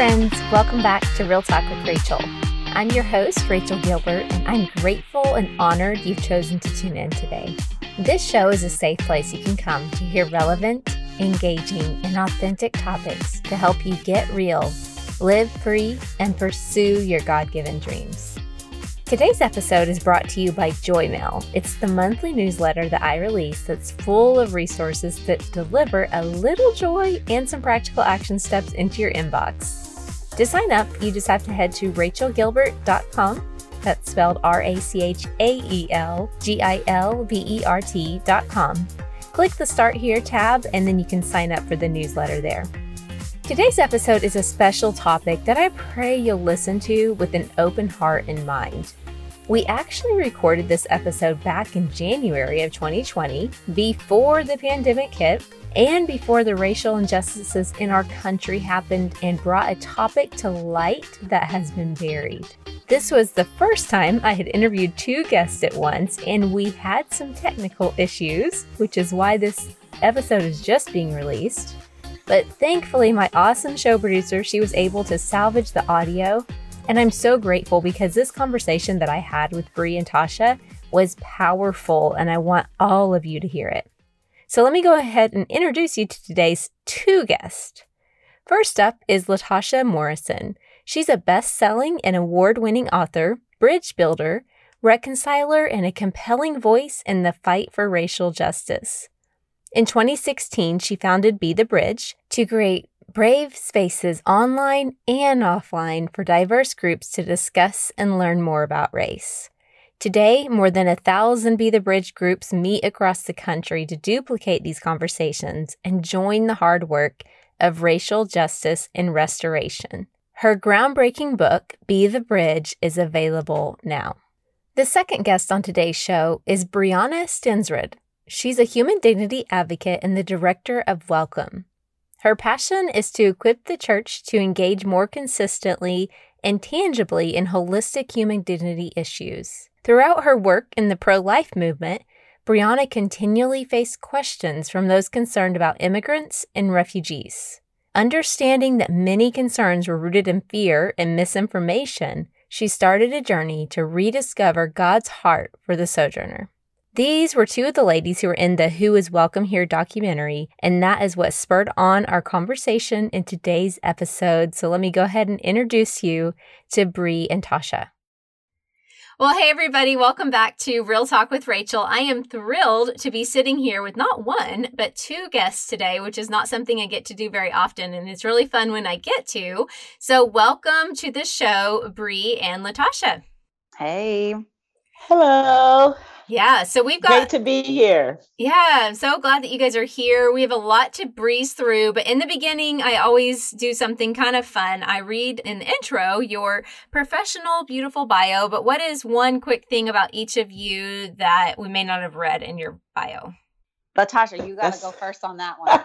Friends, welcome back to Real Talk with Rachael. I'm your host, Rachael Gilbert, and I'm grateful and honored you've chosen to tune in today. This show is a safe place you can come to hear relevant, engaging, and authentic topics to help you get real, live free, and pursue your God given dreams. Today's episode is brought to you by Joymail. It's the monthly newsletter that I release that's full of resources that deliver a little joy and some practical action steps into your inbox. To sign up, you just have to head to rachaelgilbert.com. That's spelled R A C H A E L G I L B E R T.com. Click the Start Here tab, and then you can sign up for the newsletter there. Today's episode is a special topic that I pray you'll listen to with an open heart and mind. We actually recorded this episode back in January of 2020, before the pandemic hit and before the racial injustices in our country happened and brought a topic to light that has been buried. This was the first time I had interviewed two guests at once, and we had some technical issues, which is why this episode is just being released. But thankfully, my awesome show producer, she was able to salvage the audio and I'm so grateful because this conversation that I had with Bree and Tasha was powerful, and I want all of you to hear it. So let me go ahead and introduce you to today's two guests. First up is Latasha Morrison. She's a best selling and award winning author, bridge builder, reconciler, and a compelling voice in the fight for racial justice. In 2016, she founded Be the Bridge to create brave spaces online and offline for diverse groups to discuss and learn more about race. Today, more than a thousand Be the Bridge groups meet across the country to duplicate these conversations and join the hard work of racial justice and restoration. Her groundbreaking book, Be the Bridge, is available now. The second guest on today's show is Brianna Stensrud. She's a human dignity advocate and the director of Welcome, her passion is to equip the church to engage more consistently and tangibly in holistic human dignity issues. Throughout her work in the pro life movement, Brianna continually faced questions from those concerned about immigrants and refugees. Understanding that many concerns were rooted in fear and misinformation, she started a journey to rediscover God's heart for the sojourner. These were two of the ladies who were in the Who is Welcome Here documentary, and that is what spurred on our conversation in today's episode. So let me go ahead and introduce you to Bree and Tasha. Well, hey, everybody, welcome back to Real Talk with Rachael. I am thrilled to be sitting here with not one, but two guests today, which is not something I get to do very often. And it's really fun when I get to. So, welcome to the show, Bree and Latasha. Hey. Hello. Yeah, so we've got great to be here. Yeah, I'm so glad that you guys are here. We have a lot to breeze through, but in the beginning, I always do something kind of fun. I read an intro, your professional, beautiful bio, but what is one quick thing about each of you that we may not have read in your bio? Latasha, you got to go first on that one.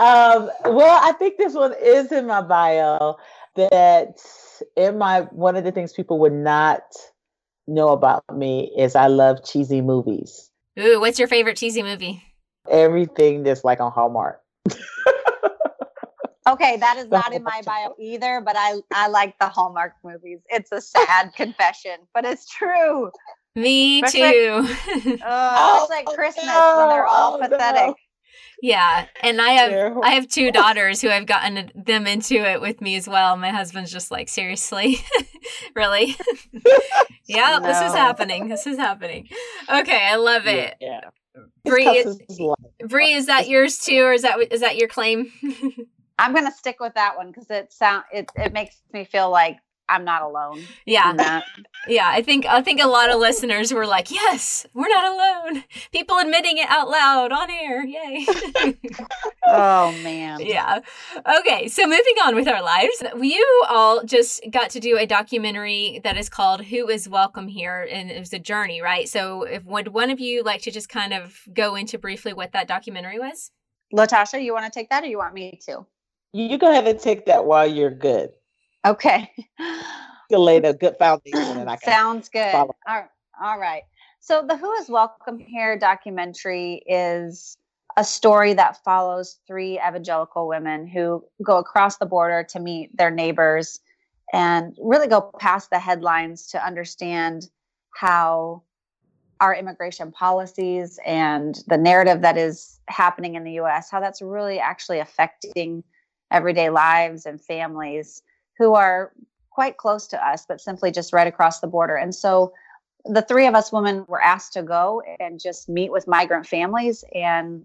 um, well, I think this one is in my bio. That in my one of the things people would not know about me is I love cheesy movies. Ooh, what's your favorite cheesy movie? Everything that's like on Hallmark. okay, that is not in my bio either, but I I like the Hallmark movies. It's a sad confession, but it's true. Me too. Like, uh, oh, like Christmas no, when they're all oh, pathetic. No. Yeah, and I have I have two daughters who have gotten them into it with me as well. My husband's just like, seriously, really? yeah, no. this is happening. This is happening. Okay, I love it. Yeah. Bree, is, Bree, is that yours too, or is that is that your claim? I'm gonna stick with that one because it sound it it makes me feel like I'm not alone. Yeah. yeah. I think I think a lot of listeners were like, yes, we're not alone. People admitting it out loud on air. Yay. oh man. Yeah. Okay. So moving on with our lives. You all just got to do a documentary that is called Who is Welcome Here? And it was a journey, right? So if would one of you like to just kind of go into briefly what that documentary was? Latasha, you want to take that or you want me to? You go ahead and take that while you're good. Okay. You'll lay the good foundation and I can Sounds good. Follow. All right. All right. So the Who is Welcome Here documentary is a story that follows three evangelical women who go across the border to meet their neighbors and really go past the headlines to understand how our immigration policies and the narrative that is happening in the US, how that's really actually affecting everyday lives and families who are quite close to us, but simply just right across the border. And so the three of us women were asked to go and just meet with migrant families and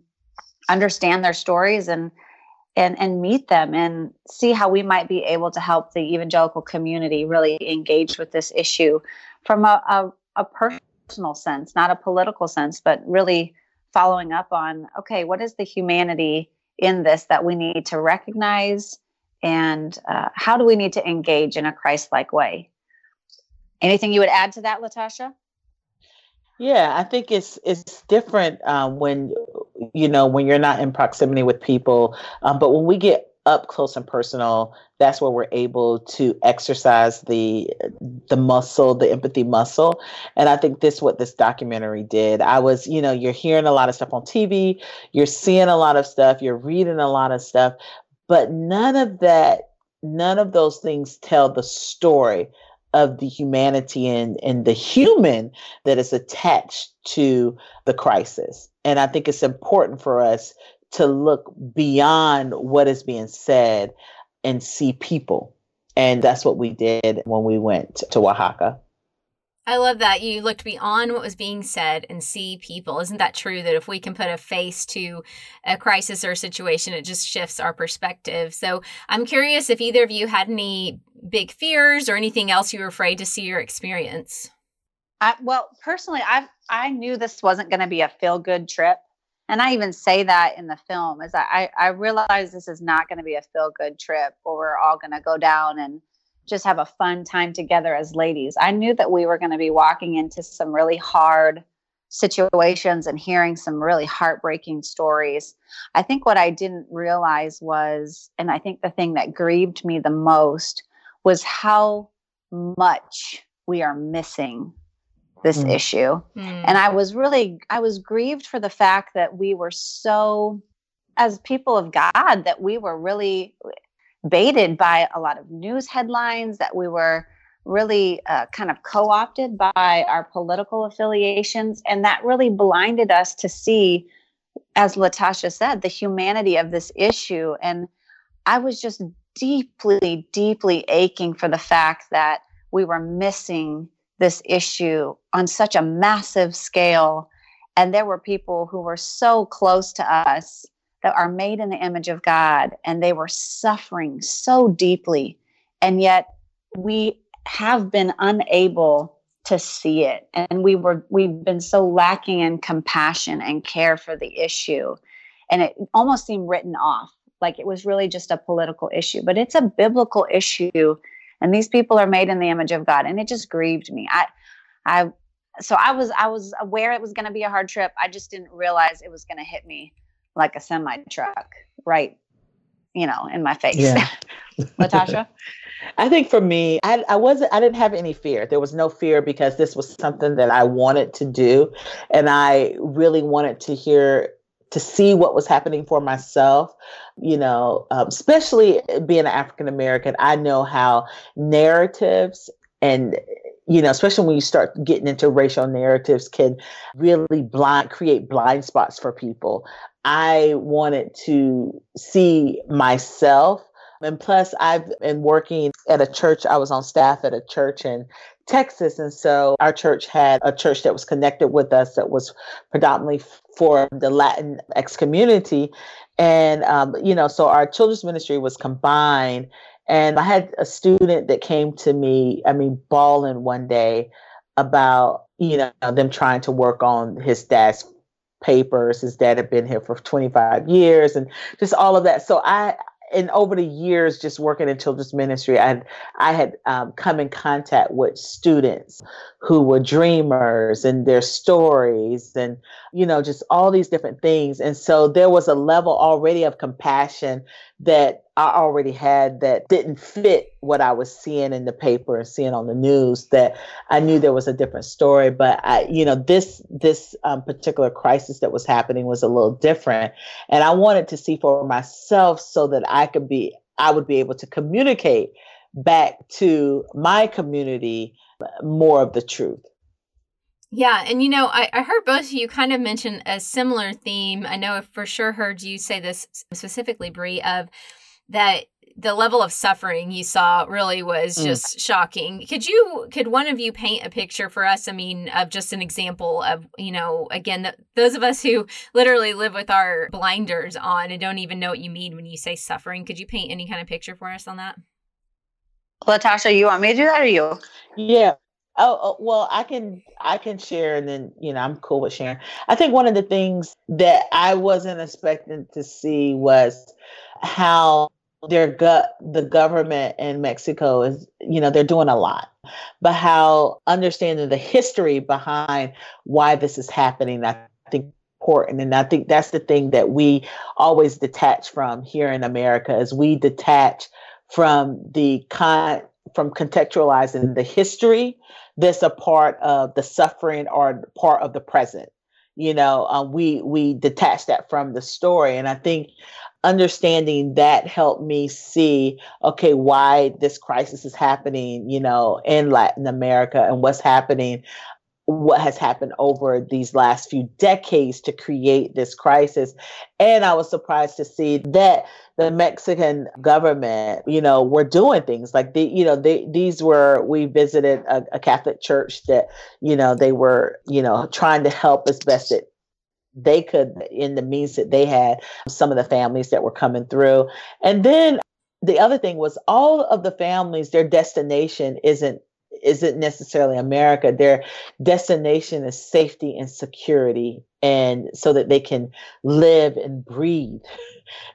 understand their stories and and and meet them and see how we might be able to help the evangelical community really engage with this issue from a, a, a personal sense not a political sense but really following up on okay what is the humanity in this that we need to recognize and uh, how do we need to engage in a christ-like way anything you would add to that latasha yeah, I think it's it's different um, when you know when you're not in proximity with people, um, but when we get up close and personal, that's where we're able to exercise the the muscle, the empathy muscle. And I think this what this documentary did. I was, you know, you're hearing a lot of stuff on TV, you're seeing a lot of stuff, you're reading a lot of stuff, but none of that, none of those things tell the story of the humanity and, and the human that is attached to the crisis. And I think it's important for us to look beyond what is being said and see people. And that's what we did when we went to Oaxaca. I love that you looked beyond what was being said and see people. Isn't that true that if we can put a face to a crisis or a situation, it just shifts our perspective? So I'm curious if either of you had any big fears or anything else you were afraid to see or experience. I, well, personally, I I knew this wasn't going to be a feel good trip, and I even say that in the film. Is I I realize this is not going to be a feel good trip where we're all going to go down and just have a fun time together as ladies. I knew that we were going to be walking into some really hard situations and hearing some really heartbreaking stories. I think what I didn't realize was, and I think the thing that grieved me the most was how much we are missing this mm. issue. Mm. And I was really, I was grieved for the fact that we were so, as people of God, that we were really baited by a lot of news headlines, that we were really uh, kind of co opted by our political affiliations. And that really blinded us to see, as Latasha said, the humanity of this issue. And I was just deeply, deeply aching for the fact that we were missing this issue on such a massive scale. And there were people who were so close to us that are made in the image of God and they were suffering so deeply. And yet we have been unable to see it. And we were we've been so lacking in compassion and care for the issue. And it almost seemed written off. Like it was really just a political issue. But it's a biblical issue. And these people are made in the image of God. And it just grieved me. I I so I was I was aware it was gonna be a hard trip. I just didn't realize it was gonna hit me like a semi truck right you know in my face yeah. latasha I think for me, I, I wasn't, I didn't have any fear. There was no fear because this was something that I wanted to do. And I really wanted to hear, to see what was happening for myself. You know, um, especially being an African American, I know how narratives and you know, especially when you start getting into racial narratives, can really blind create blind spots for people. I wanted to see myself. And plus, I've been working at a church. I was on staff at a church in Texas. And so our church had a church that was connected with us that was predominantly for the Latin X community. And, um, you know, so our children's ministry was combined. And I had a student that came to me, I mean, bawling one day about, you know, them trying to work on his dad's papers. His dad had been here for 25 years and just all of that. So I, and over the years, just working in children's ministry, I I had um, come in contact with students who were dreamers and their stories, and you know, just all these different things. And so there was a level already of compassion that I already had that didn't fit what I was seeing in the paper and seeing on the news that I knew there was a different story. But I, you know, this, this um, particular crisis that was happening was a little different. And I wanted to see for myself so that I could be, I would be able to communicate back to my community more of the truth. Yeah, and you know, I, I heard both of you kind of mention a similar theme. I know I've for sure heard you say this specifically, Brie, of that the level of suffering you saw really was mm. just mm. shocking. Could you could one of you paint a picture for us? I mean, of just an example of, you know, again, the, those of us who literally live with our blinders on and don't even know what you mean when you say suffering. Could you paint any kind of picture for us on that? Latasha, you want me to do that or you? Yeah. Oh, oh, well, I can I can share, and then you know I'm cool with sharing. I think one of the things that I wasn't expecting to see was how their gut the government in Mexico is you know they're doing a lot, but how understanding the history behind why this is happening, I think important, and I think that's the thing that we always detach from here in America, is we detach from the con from contextualizing the history that's a part of the suffering or part of the present you know um, we we detach that from the story and i think understanding that helped me see okay why this crisis is happening you know in latin america and what's happening what has happened over these last few decades to create this crisis. And I was surprised to see that the Mexican government, you know, were doing things like the, you know, they, these were, we visited a, a Catholic church that, you know, they were, you know, trying to help as best it they could in the means that they had some of the families that were coming through. And then the other thing was all of the families, their destination isn't isn't necessarily America. Their destination is safety and security, and so that they can live and breathe.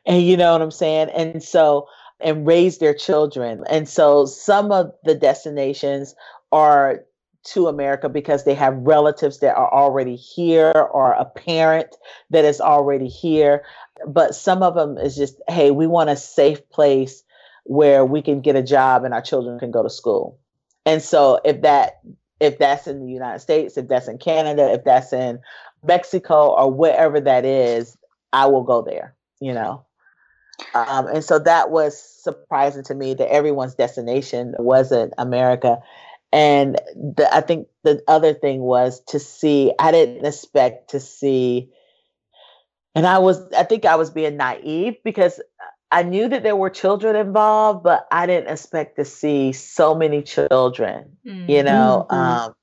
And you know what I'm saying? And so, and raise their children. And so, some of the destinations are to America because they have relatives that are already here or a parent that is already here. But some of them is just, hey, we want a safe place where we can get a job and our children can go to school. And so if that if that's in the United States, if that's in Canada, if that's in Mexico or wherever that is, I will go there, you know. Um, and so that was surprising to me that everyone's destination wasn't America. And the, I think the other thing was to see, I didn't expect to see, and I was, I think I was being naive because I knew that there were children involved, but I didn't expect to see so many children, mm-hmm. you know, mm-hmm. um,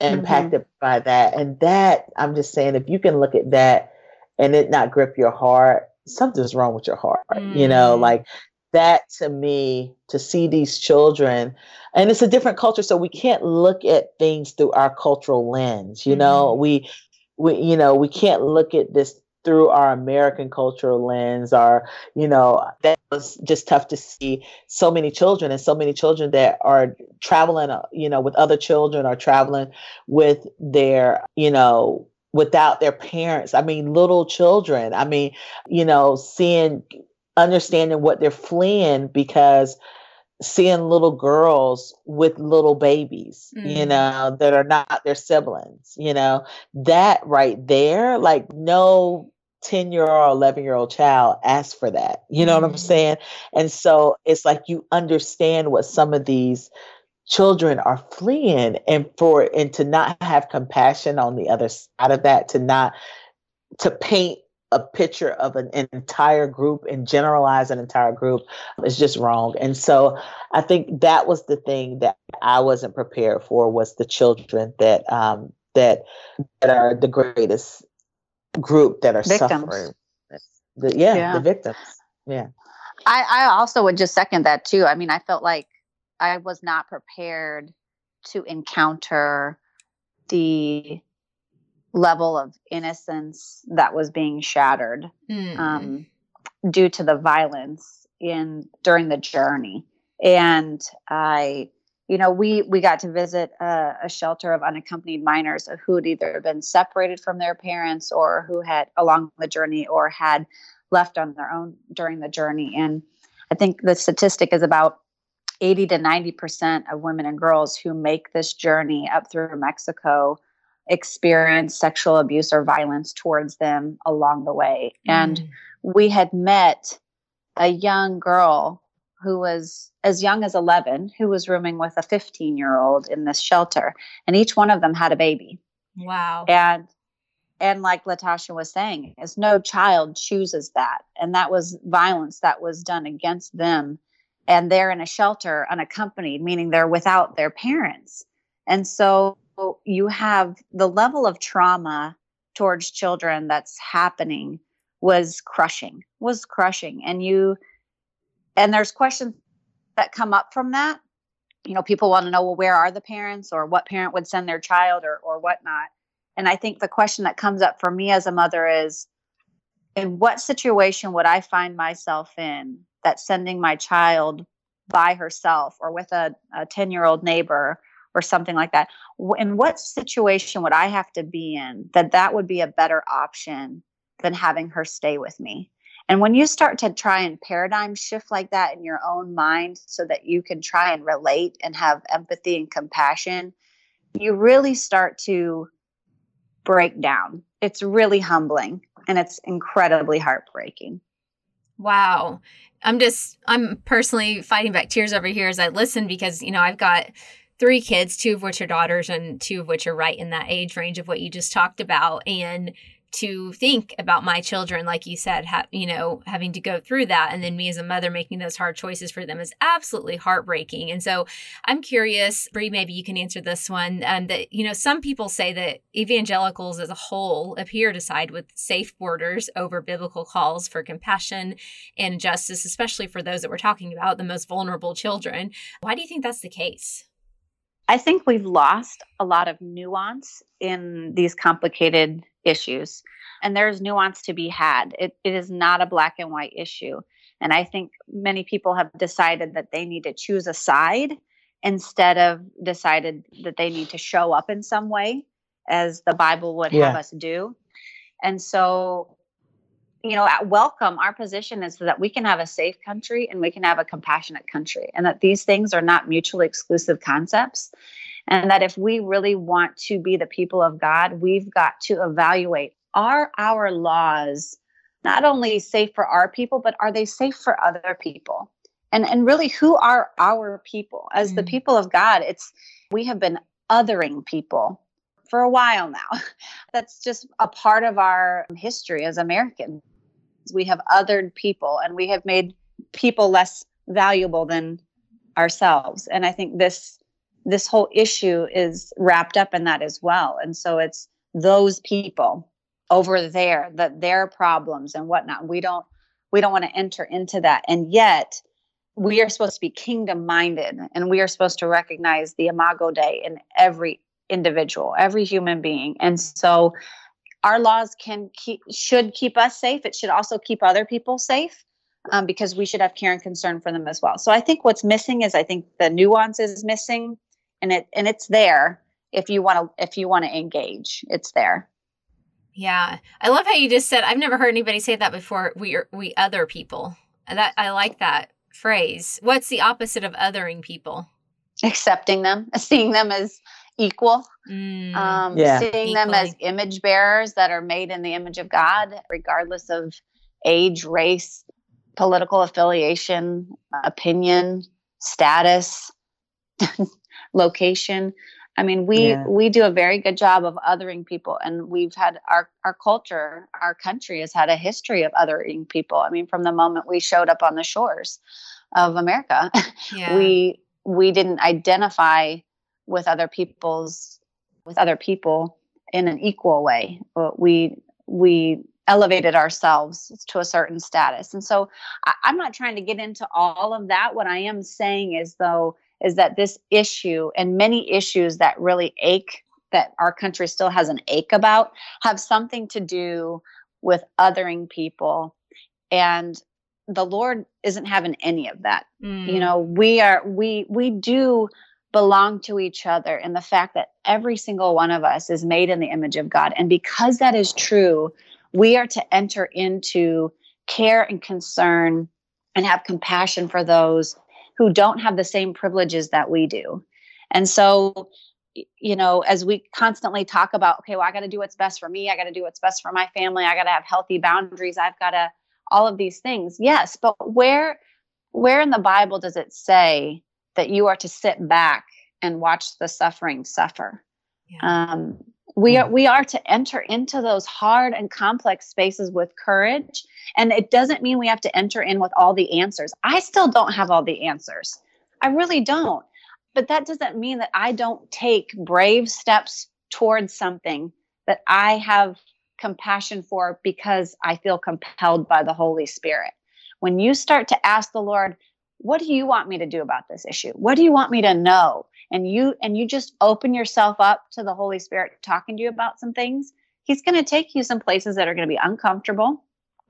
impacted mm-hmm. by that. And that, I'm just saying, if you can look at that and it not grip your heart, something's wrong with your heart, you know, mm-hmm. like that to me, to see these children, and it's a different culture, so we can't look at things through our cultural lens, you know, mm-hmm. we, we, you know, we can't look at this through our American cultural lens, or, you know, that was just tough to see so many children and so many children that are traveling, uh, you know, with other children or traveling with their, you know, without their parents. I mean, little children. I mean, you know, seeing, understanding what they're fleeing because seeing little girls with little babies, mm. you know, that are not their siblings, you know, that right there, like no 10 year old 11 year old child ask for that you know mm-hmm. what i'm mm-hmm. saying and so it's like you understand what some of these children are fleeing and for and to not have compassion on the other side of that to not to paint a picture of an, an entire group and generalize an entire group is just wrong and so i think that was the thing that i wasn't prepared for was the children that um that that are the greatest group that are victims. suffering. The, yeah, yeah, the victims. Yeah. I, I also would just second that too. I mean, I felt like I was not prepared to encounter the level of innocence that was being shattered mm. um, due to the violence in during the journey. And I you know, we we got to visit a, a, shelter of unaccompanied minors who had either been separated from their parents or who had along the journey or had left on their own during the journey. And I think the statistic is about 80 to 90 percent of women and girls who make this journey up through Mexico experience sexual abuse or violence towards them along the way. Mm. And we had met a young girl who was as young as 11 who was rooming with a 15 year old in this shelter and each one of them had a baby. Wow. And and like latasha was saying is no child chooses that and that was violence that was done against them. And they're in a shelter unaccompanied meaning they're without their parents. And so you have the level of trauma towards children that's happening was crushing was crushing. And you and there's questions that come up from that. You know people want to know well where are the parents or what parent would send their child or or whatnot? And i think the question that comes up for me as a mother is in what situation would i find myself in that sending my child by herself or with a 10 year old neighbor or something like that? In what situation would i have to be in that that would be a better option than having her stay with me and when you start to try and paradigm shift like that in your own mind so that you can try and relate and have empathy and compassion, you really start to break down. It's really humbling and it's incredibly heartbreaking. Wow. I'm just, I'm personally fighting back tears over here as I listen because, you know, I've got three kids, two of which are daughters and two of which are right in that age range of what you just talked about. And to think about my children, like you said, ha- you know, having to go through that. And then me as a mother making those hard choices for them is absolutely heartbreaking. And so I'm curious, Brie, maybe you can answer this one. Um, that, you know, some people say that evangelicals as a whole appear to side with safe borders over biblical calls for compassion and justice, especially for those that we're talking about, the most vulnerable children. Why do you think that's the case? I think we've lost a lot of nuance in these complicated issues. And there's nuance to be had. It, it is not a black and white issue. And I think many people have decided that they need to choose a side instead of decided that they need to show up in some way as the Bible would yeah. have us do. And so you know, at welcome, our position is that we can have a safe country and we can have a compassionate country, and that these things are not mutually exclusive concepts. And that if we really want to be the people of God, we've got to evaluate are our laws not only safe for our people, but are they safe for other people? And, and really, who are our people? As mm the people of God, it's we have been othering people for a while now. That's just a part of our history as Americans we have othered people and we have made people less valuable than ourselves and i think this this whole issue is wrapped up in that as well. And so it's those people over there that their problems and whatnot. We don't we don't want to enter into that. And yet we are supposed to be kingdom minded and we are supposed to recognize the imago dei in every individual every human being. And so our laws can keep should keep us safe. It should also keep other people safe um, because we should have care and concern for them as well. So i think what's missing is i think the nuance is missing and it and it's there if you want to if you want to engage it's there yeah i love how you just said i've never heard anybody say that before we are we other people that i like that phrase what's the opposite of othering people accepting them seeing them as equal. Mm, um, yeah. Seeing Equally. them as image bearers that are made in the image of God, regardless of age, race, political affiliation, opinion, status, location. I mean, we yeah. we do a very good job of othering people, and we've had our our culture, our country has had a history of othering people. I mean, from the moment we showed up on the shores of America, yeah. we we didn't identify with other people's with other people in an equal way. Uh, we we elevated ourselves to a certain status. And so I, I'm not trying to get into all of that. What I am saying is though is that this issue and many issues that really ache that our country still has an ache about have something to do with othering people and the lord isn't having any of that mm. you know we are we we do belong to each other and the fact that every single one of us is made in the image of God. And because that is true, we are to enter into care and concern and have compassion for those who don't have the same privileges that we do. And so, you know, as we constantly talk about, okay, well, I got to do what's best for me, I got to do what's best for my family, I got to have healthy boundaries, I've got to all of these things. Yes, but where where in the Bible does it say that you are to sit back and watch the suffering suffer? Yeah. Um, we are we are to enter into those hard and complex spaces with courage and it doesn't mean we have to enter in with all the answers. I still don't have all the answers. I really don't. But that doesn't mean that i don't take brave steps towards something that i have compassion for because i feel compelled by the holy spirit. When you start to ask the lord what do you want me to do about this issue? What do you want me to know? And you and you just open yourself up to the holy spirit talking to you about some things he's going to take you some places that are going to be uncomfortable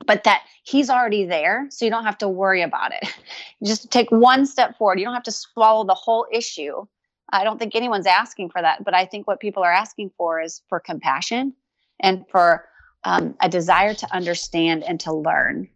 but that he's already there so you don't have to worry about it just take one step forward you don't have to swallow the whole issue i don't think anyone's asking for that but i think what people are asking for is for compassion and for um, a desire to understand and to learn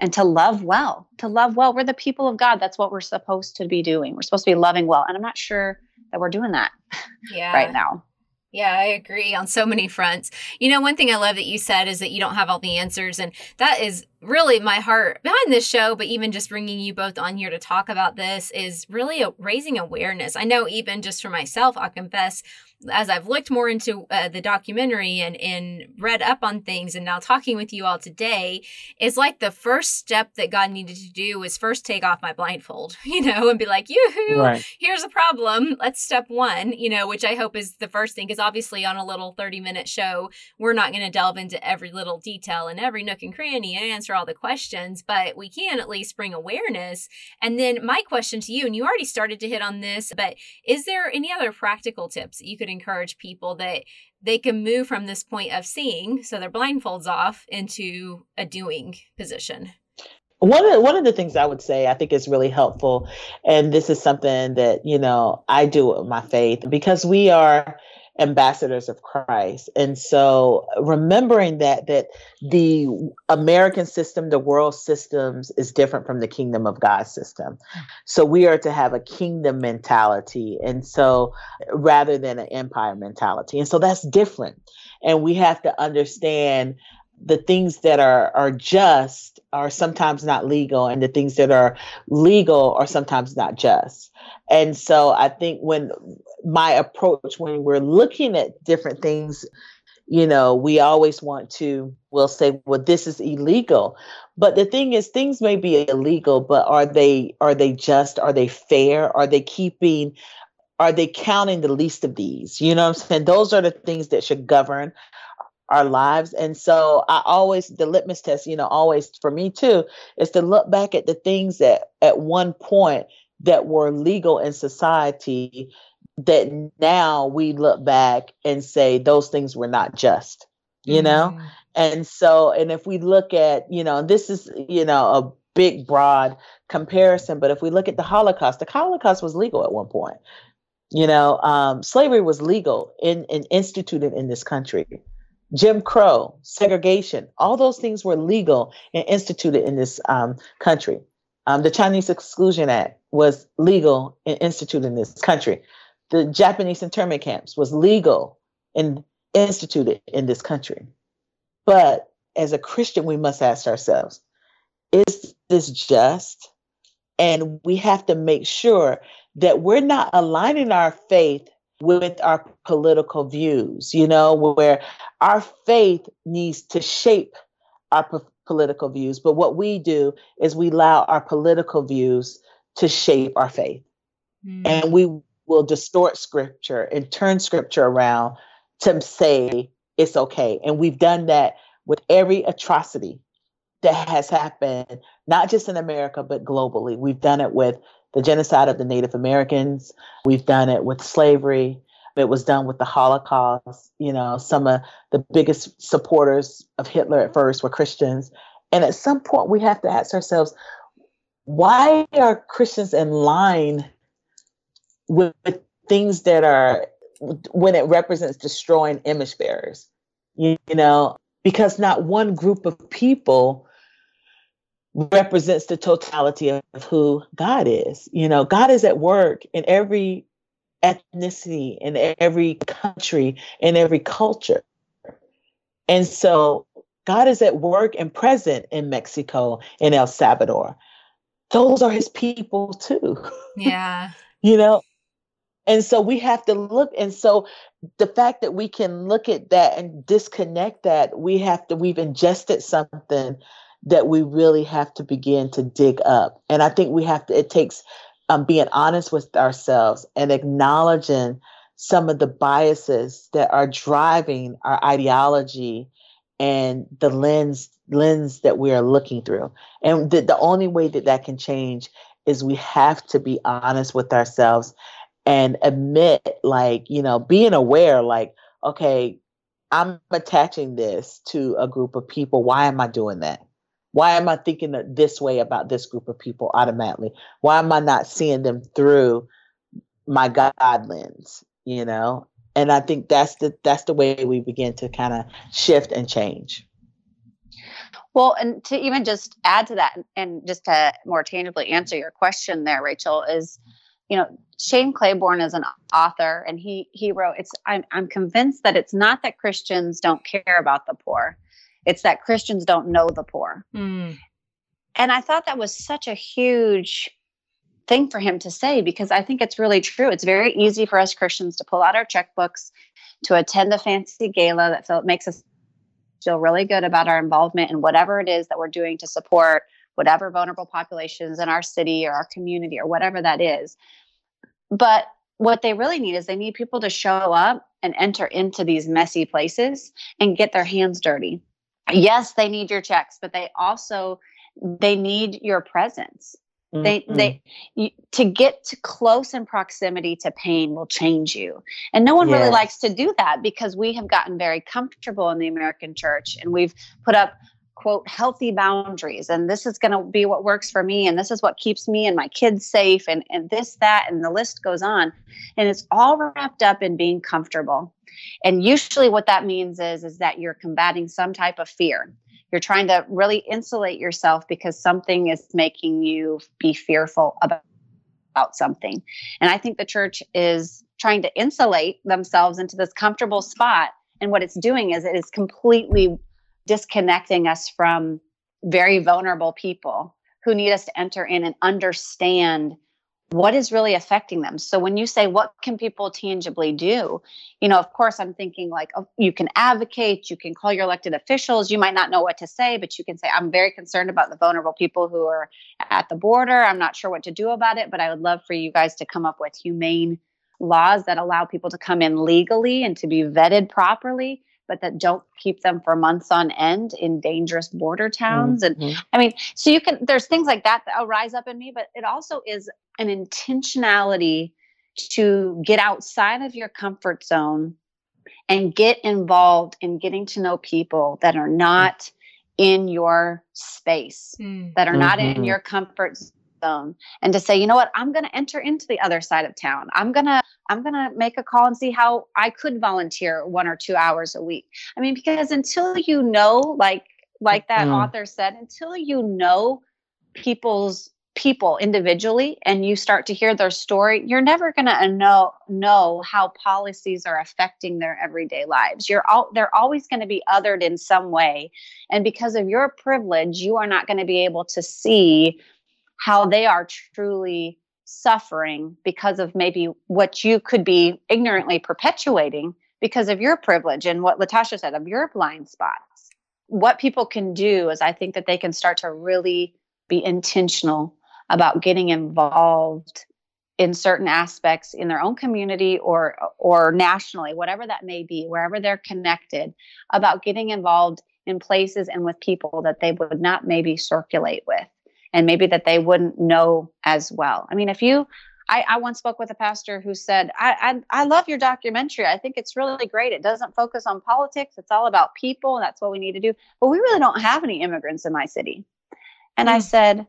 and to love well, to love well. We're the people of God. That's what we're supposed to be doing. We're supposed to be loving well. And I'm not sure that we're doing that yeah. right now. Yeah, I agree on so many fronts. You know, one thing I love that you said is that you don't have all the answers. And that is really my heart behind this show, but even just bringing you both on here to talk about this is really a, raising awareness. I know, even just for myself, I'll confess, as I've looked more into uh, the documentary and, and read up on things and now talking with you all today, is like the first step that God needed to do was first take off my blindfold, you know, and be like, yoo-hoo, right. here's a problem. Let's step one, you know, which I hope is the first thing. Because obviously on a little 30 minute show, we're not going to delve into every little detail and every nook and cranny and answer all the questions, but we can at least bring awareness. And then my question to you, and you already started to hit on this, but is there any other practical tips that you could encourage people that they can move from this point of seeing, so their blindfolds off, into a doing position? one of one of the things I would say I think is really helpful, and this is something that you know I do with my faith because we are ambassadors of Christ. And so remembering that that the American system, the world systems is different from the kingdom of God system. So we are to have a kingdom mentality and so rather than an empire mentality. And so that's different. And we have to understand the things that are are just are sometimes not legal and the things that are legal are sometimes not just. And so i think when my approach when we're looking at different things you know we always want to we'll say well this is illegal. But the thing is things may be illegal but are they are they just? Are they fair? Are they keeping are they counting the least of these? You know i'm saying? Those are the things that should govern our lives. And so I always, the litmus test, you know, always for me too, is to look back at the things that at one point that were legal in society that now we look back and say those things were not just, you know? Mm-hmm. And so, and if we look at, you know, this is, you know, a big, broad comparison, but if we look at the Holocaust, the Holocaust was legal at one point. You know, um, slavery was legal and in, in, instituted in this country. Jim Crow, segregation, all those things were legal and instituted in this um, country. Um, the Chinese Exclusion Act was legal and instituted in this country. The Japanese internment camps was legal and instituted in this country. But as a Christian, we must ask ourselves, is this just? And we have to make sure that we're not aligning our faith with our political views, you know, where our faith needs to shape our p- political views. But what we do is we allow our political views to shape our faith. Mm. And we will distort scripture and turn scripture around to say it's okay. And we've done that with every atrocity that has happened, not just in America, but globally. We've done it with the genocide of the Native Americans. We've done it with slavery. It was done with the Holocaust. You know, some of the biggest supporters of Hitler at first were Christians. And at some point, we have to ask ourselves, why are Christians in line with, with things that are when it represents destroying image bearers. You, you know, because not one group of people represents the totality of who God is. You know, God is at work in every ethnicity, in every country, in every culture. And so God is at work and present in Mexico, in El Salvador. Those are his people too. Yeah. you know, and so we have to look. And so the fact that we can look at that and disconnect that, we have to, we've ingested something that we really have to begin to dig up. And I think we have to, it takes um, being honest with ourselves and acknowledging some of the biases that are driving our ideology and the lens lens that we are looking through. And the, the only way that that can change is we have to be honest with ourselves and admit like you know being aware like okay i'm attaching this to a group of people. Why am i doing that why am I thinking that this way about this group of people automatically? Why am I not seeing them through my God lens? You know, and I think that's the that's the way we begin to kind of shift and change. Well, and to even just add to that, and just to more tangibly answer your question, there, Rachael, is you know Shane Claiborne is an author, and he he wrote. It's I'm I'm convinced that it's not that Christians don't care about the poor it's that Christians don't know the poor. Mm. And I thought that was such a huge thing for him to say because I think it's really true. It's very easy for us Christians to pull out our checkbooks, to attend a fancy gala that feel, makes us feel really good about our involvement in whatever it is that we're doing to support whatever vulnerable populations in our city or our community or whatever that is. But what they really need is they need people to show up and enter into these messy places and get their hands dirty yes they need your checks but they also they need your presence mm-hmm. they they you, to get to close in proximity to pain will change you and no one yes. really likes to do that because we have gotten very comfortable in the american church and we've put up quote healthy boundaries and this is going to be what works for me and this is what keeps me and my kids safe and and this that and the list goes on and it's all wrapped up in being comfortable and usually what that means is is that you're combating some type of fear. You're trying to really insulate yourself because something is making you be fearful about, about something. And i think the church is trying to insulate themselves into this comfortable spot. And what it's doing is it is completely disconnecting us from very vulnerable people who need us to enter in and understand what is really affecting them? So when you say what can people tangibly do? You know of course i'm thinking like oh, you can advocate you can call your elected officials. You might not know what to say but you can say i'm very concerned about the vulnerable people who are at the border. I'm not sure what to do about it but i would love for you guys to come up with humane laws that allow people to come in legally and to be vetted properly but that don't keep them for months on end in dangerous border towns. Mm-hmm. And I mean, so you can, there's things like that that rise up in me, but it also is an intentionality to get outside of your comfort zone and get involved in getting to know people that are not in your space, mm. that are mm-hmm. not in mm-hmm. your comfort zone and to say you know what? I'm going to enter into the other side of town. I'm going to i'm going to make a call and see how i could volunteer one or two hours a week. I mean because until you know like like that mm. author said until you know people's people individually and you start to hear their story you're never going to know know how policies are affecting their everyday lives. You're all they're always going to be othered in some way. And because of your privilege you are not going to be able to see how they are truly suffering because of maybe what you could be ignorantly perpetuating because of your privilege and what Latasha said of your blind spots. What people can do is I think that they can start to really be intentional about getting involved in certain aspects in their own community or or nationally whatever that may be wherever they're connected about getting involved in places and with people that they would not maybe circulate with and maybe that they wouldn't know as well. I mean, if you, I, I once spoke with a pastor who said, I, I, I love your documentary. I think it's really great. It doesn't focus on politics. It's all about people. And that's what we need to do. But we really don't have any immigrants in my city. And mm. I hmm. said,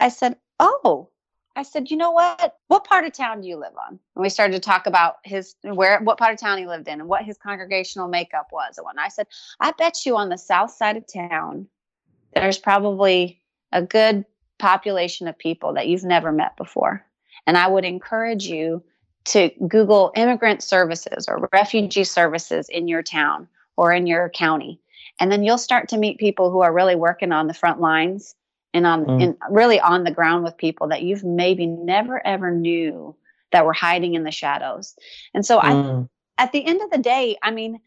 I said, oh, I said, you know what? What part of town do you live on? And we started to talk about his where what part of town he lived in and what his congregational makeup was. And I said, I bet you on the south side of town, there's probably a good population of people that you've never met before. And I would encourage you to Google immigrant services or refugee services in your town or in your county. And then you'll start to meet people who are really working on the front lines and on mm. and really on the ground with people that you've maybe never ever knew that were hiding in the shadows. And so mm. I at the end of the day, I mean,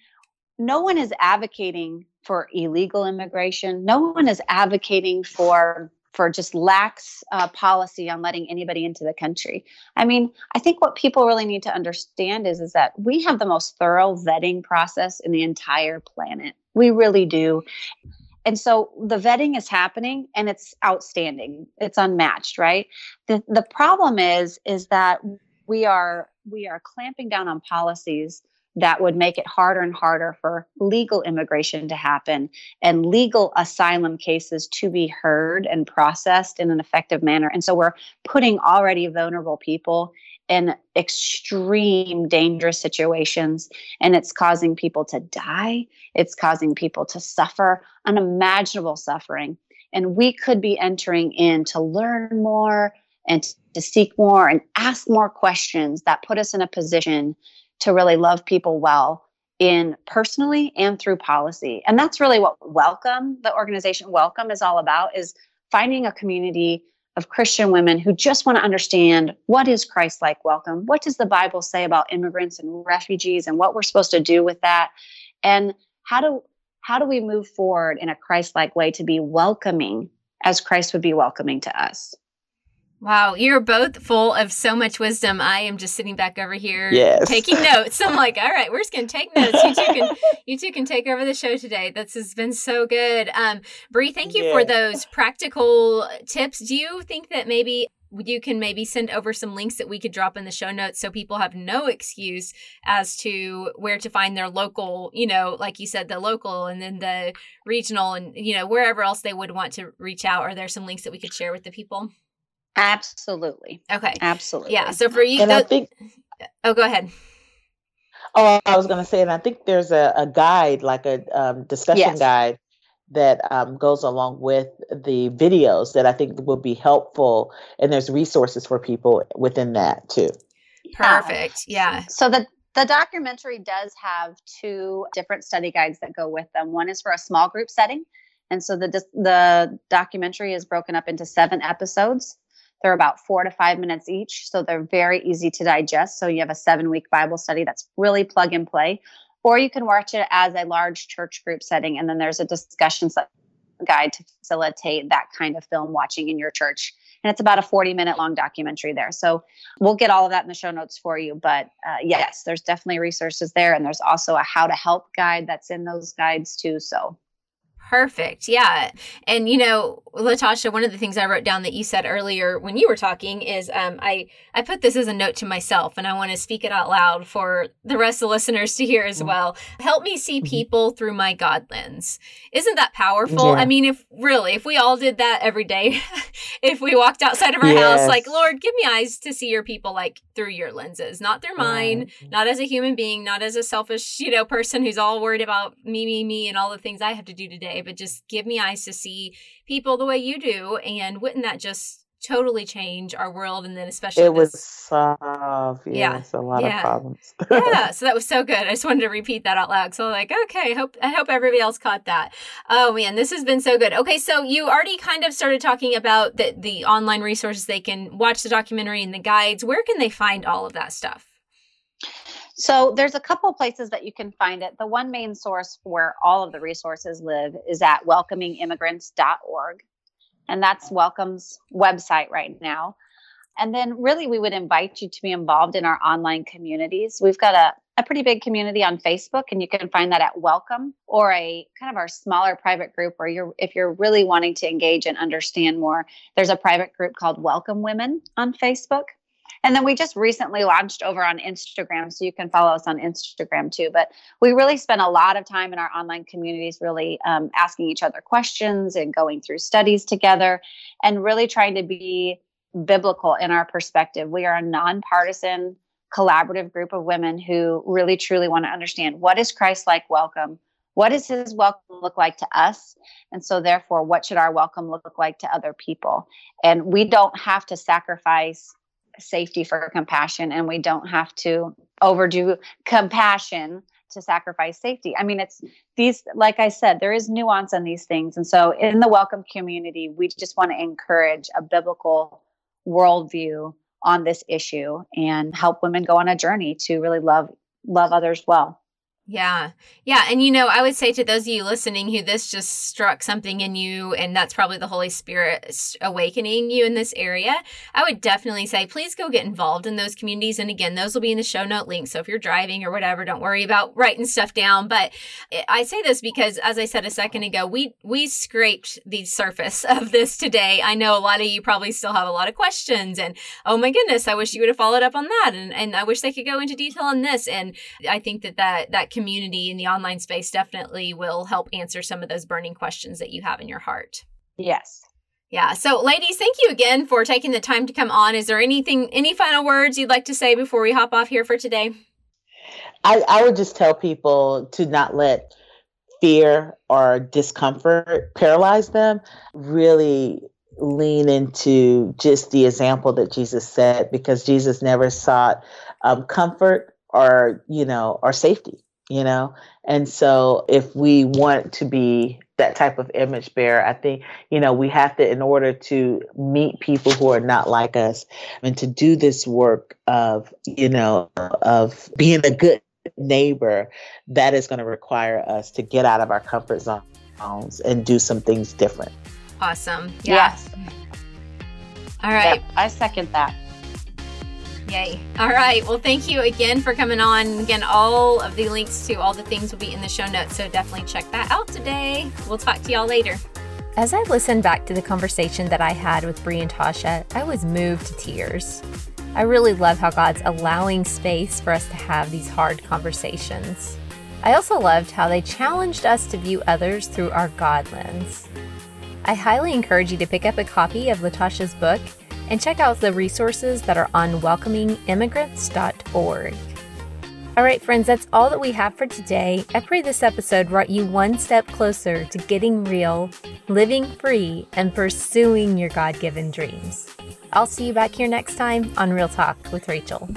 no one is advocating for illegal immigration. No one is advocating for for just lax uh, policy on letting anybody into the country. I mean, I think what people really need to understand is is that we have the most thorough vetting process in the entire planet. We really do. And so the vetting is happening and it's outstanding. It's unmatched, right? The the problem is is that we are we are clamping down on policies that would make it harder and harder for legal immigration to happen and legal asylum cases to be heard and processed in an effective manner. And so we're putting already vulnerable people in extreme dangerous situations and it's causing people to die it's causing people to suffer unimaginable suffering and we could be entering in to learn more and to seek more and ask more questions that put us in a position to really love people well in personally and through policy. And that's really what Welcome, the organization Welcome is all about is finding a community of Christian women who just want to understand what is Christ like welcome? What does the Bible say about immigrants and refugees and what we're supposed to do with that? And how do how do we move forward in a Christ-like way to be welcoming as Christ would be welcoming to us? Wow, you're both full of so much wisdom. I am just sitting back over here yes. taking notes. I'm like, all right, we're just gonna take notes. You two can you two can take over the show today. This has been so good. Um Bree, thank you for those practical tips. Do you think that maybe you can maybe send over some links that we could drop in the show notes so people have no excuse as to where to find their local, you know, like you said, the local and then the regional and, you know, wherever else they would want to reach out. Are there some links that we could share with the people? Absolutely. Okay. Absolutely. Yeah. So for you, and I think. Oh, go ahead. Oh, I was going to say, and I think there's a, a guide, like a um, discussion yes. guide, that um, goes along with the videos that I think will be helpful, and there's resources for people within that too. Perfect. Yeah. So the the documentary does have two different study guides that go with them. One is for a small group setting, and so the the documentary is broken up into seven episodes. They're about four to five minutes each. So they're very easy to digest. So you have a seven week Bible study that's really plug and play. Or you can watch it as a large church group setting. And then there's a discussion guide to facilitate that kind of film watching in your church. And it's about a 40 minute long documentary there. So we'll get all of that in the show notes for you. But uh, yes, there's definitely resources there. And there's also a how to help guide that's in those guides too. So Perfect. Yeah. And you know, Latasha, one of the things I wrote down that you said earlier when you were talking is um, I I put this as a note to myself and I want to speak it out loud for the rest of the listeners to hear as mm-hmm. well. Help me see mm-hmm. people through my God lens. Isn't that powerful? Yeah. I mean, if really, if we all did that every day, if we walked outside of our yes. house like, Lord, give me eyes to see your people like through your lenses, not through mine, right. not as a human being, not as a selfish, you know, person who's all worried about me, me, me and all the things I have to do today but just give me eyes to see people the way you do. And wouldn't that just totally change our world and then especially it was solve yes, yeah a lot yeah. of problems yeah so that was so good i just wanted to repeat that out loud so like okay hope i hope everybody else caught that oh man this has been so good okay so you already kind of started talking about the the online resources they can watch the documentary and the guides where can they find all of that stuff so there's a couple places that you can find it. The one main source where all of the resources live is at welcomingimmigrants.org. And that's Welcome's website right now. And then really we would invite you to be involved in our online communities. We've got a, a pretty big community on Facebook and you can find that at Welcome or a kind of our smaller private group where you're if you're really wanting to engage and understand more, there's a private group called Welcome Women on Facebook. And then we just recently launched over on Instagram, so you can follow us on Instagram too. But we really spend a lot of time in our online communities, really um, asking each other questions and going through studies together, and really trying to be biblical in our perspective. We are a nonpartisan, collaborative group of women who really truly want to understand what is Christ like welcome? What does his welcome look like to us? And so, therefore, what should our welcome look like to other people? And we don't have to sacrifice safety for compassion, and we don't have to overdo compassion to sacrifice safety. I mean, it's these, like I said, there is nuance in these things. And so, in the welcome community, we just want to encourage a biblical worldview on this issue and help women go on a journey to really love love others well. Yeah. Yeah. And, you know, I would say to those of you listening who this just struck something in you, and that's probably the Holy Spirit awakening you in this area, I would definitely say, please go get involved in those communities. And again, those will be in the show note link. So if you're driving or whatever, don't worry about writing stuff down. But I say this because, as I said a second ago, we, we scraped the surface of this today. I know a lot of you probably still have a lot of questions and, oh my goodness, I wish you would have followed up on that. And, and I wish they could go into detail on this. And I think that that, that community in the online space definitely will help answer some of those burning questions that you have in your heart. Yes. Yeah. So, ladies, thank you again for taking the time to come on. Is there anything, any final words you'd like to say before we hop off here for today? I, I would just tell people to not let fear or discomfort paralyze them. Really lean into just the example that Jesus set because Jesus never sought um, comfort or, you know, or safety you know? And so if we want to be that type of image bearer i think you know we have to in order to meet people who are not like us and to do this work of you know of being a good neighbor that is going to require us to get out of our comfort zones and do some things different. Awesome. Yeah. yes. All right. Yep, i second that Yay. All right. Well, thank you again for coming on. Again, all of the links to all the things will be in the show notes. So definitely check that out today. We'll talk to y'all later. As I listened back to the conversation that I had with Brie and Tasha, I was moved to tears. I really love how God's allowing space for us to have these hard conversations. I also loved how they challenged us to view others through our God lens. I highly encourage you to pick up a copy of Latasha's book and check out the resources that are on welcomingimmigrants.org. All right, friends, that's all that we have for today. I pray this episode brought you one step closer to getting real, living free, and pursuing your God given dreams. I'll see you back here next time on Real Talk with Rachael.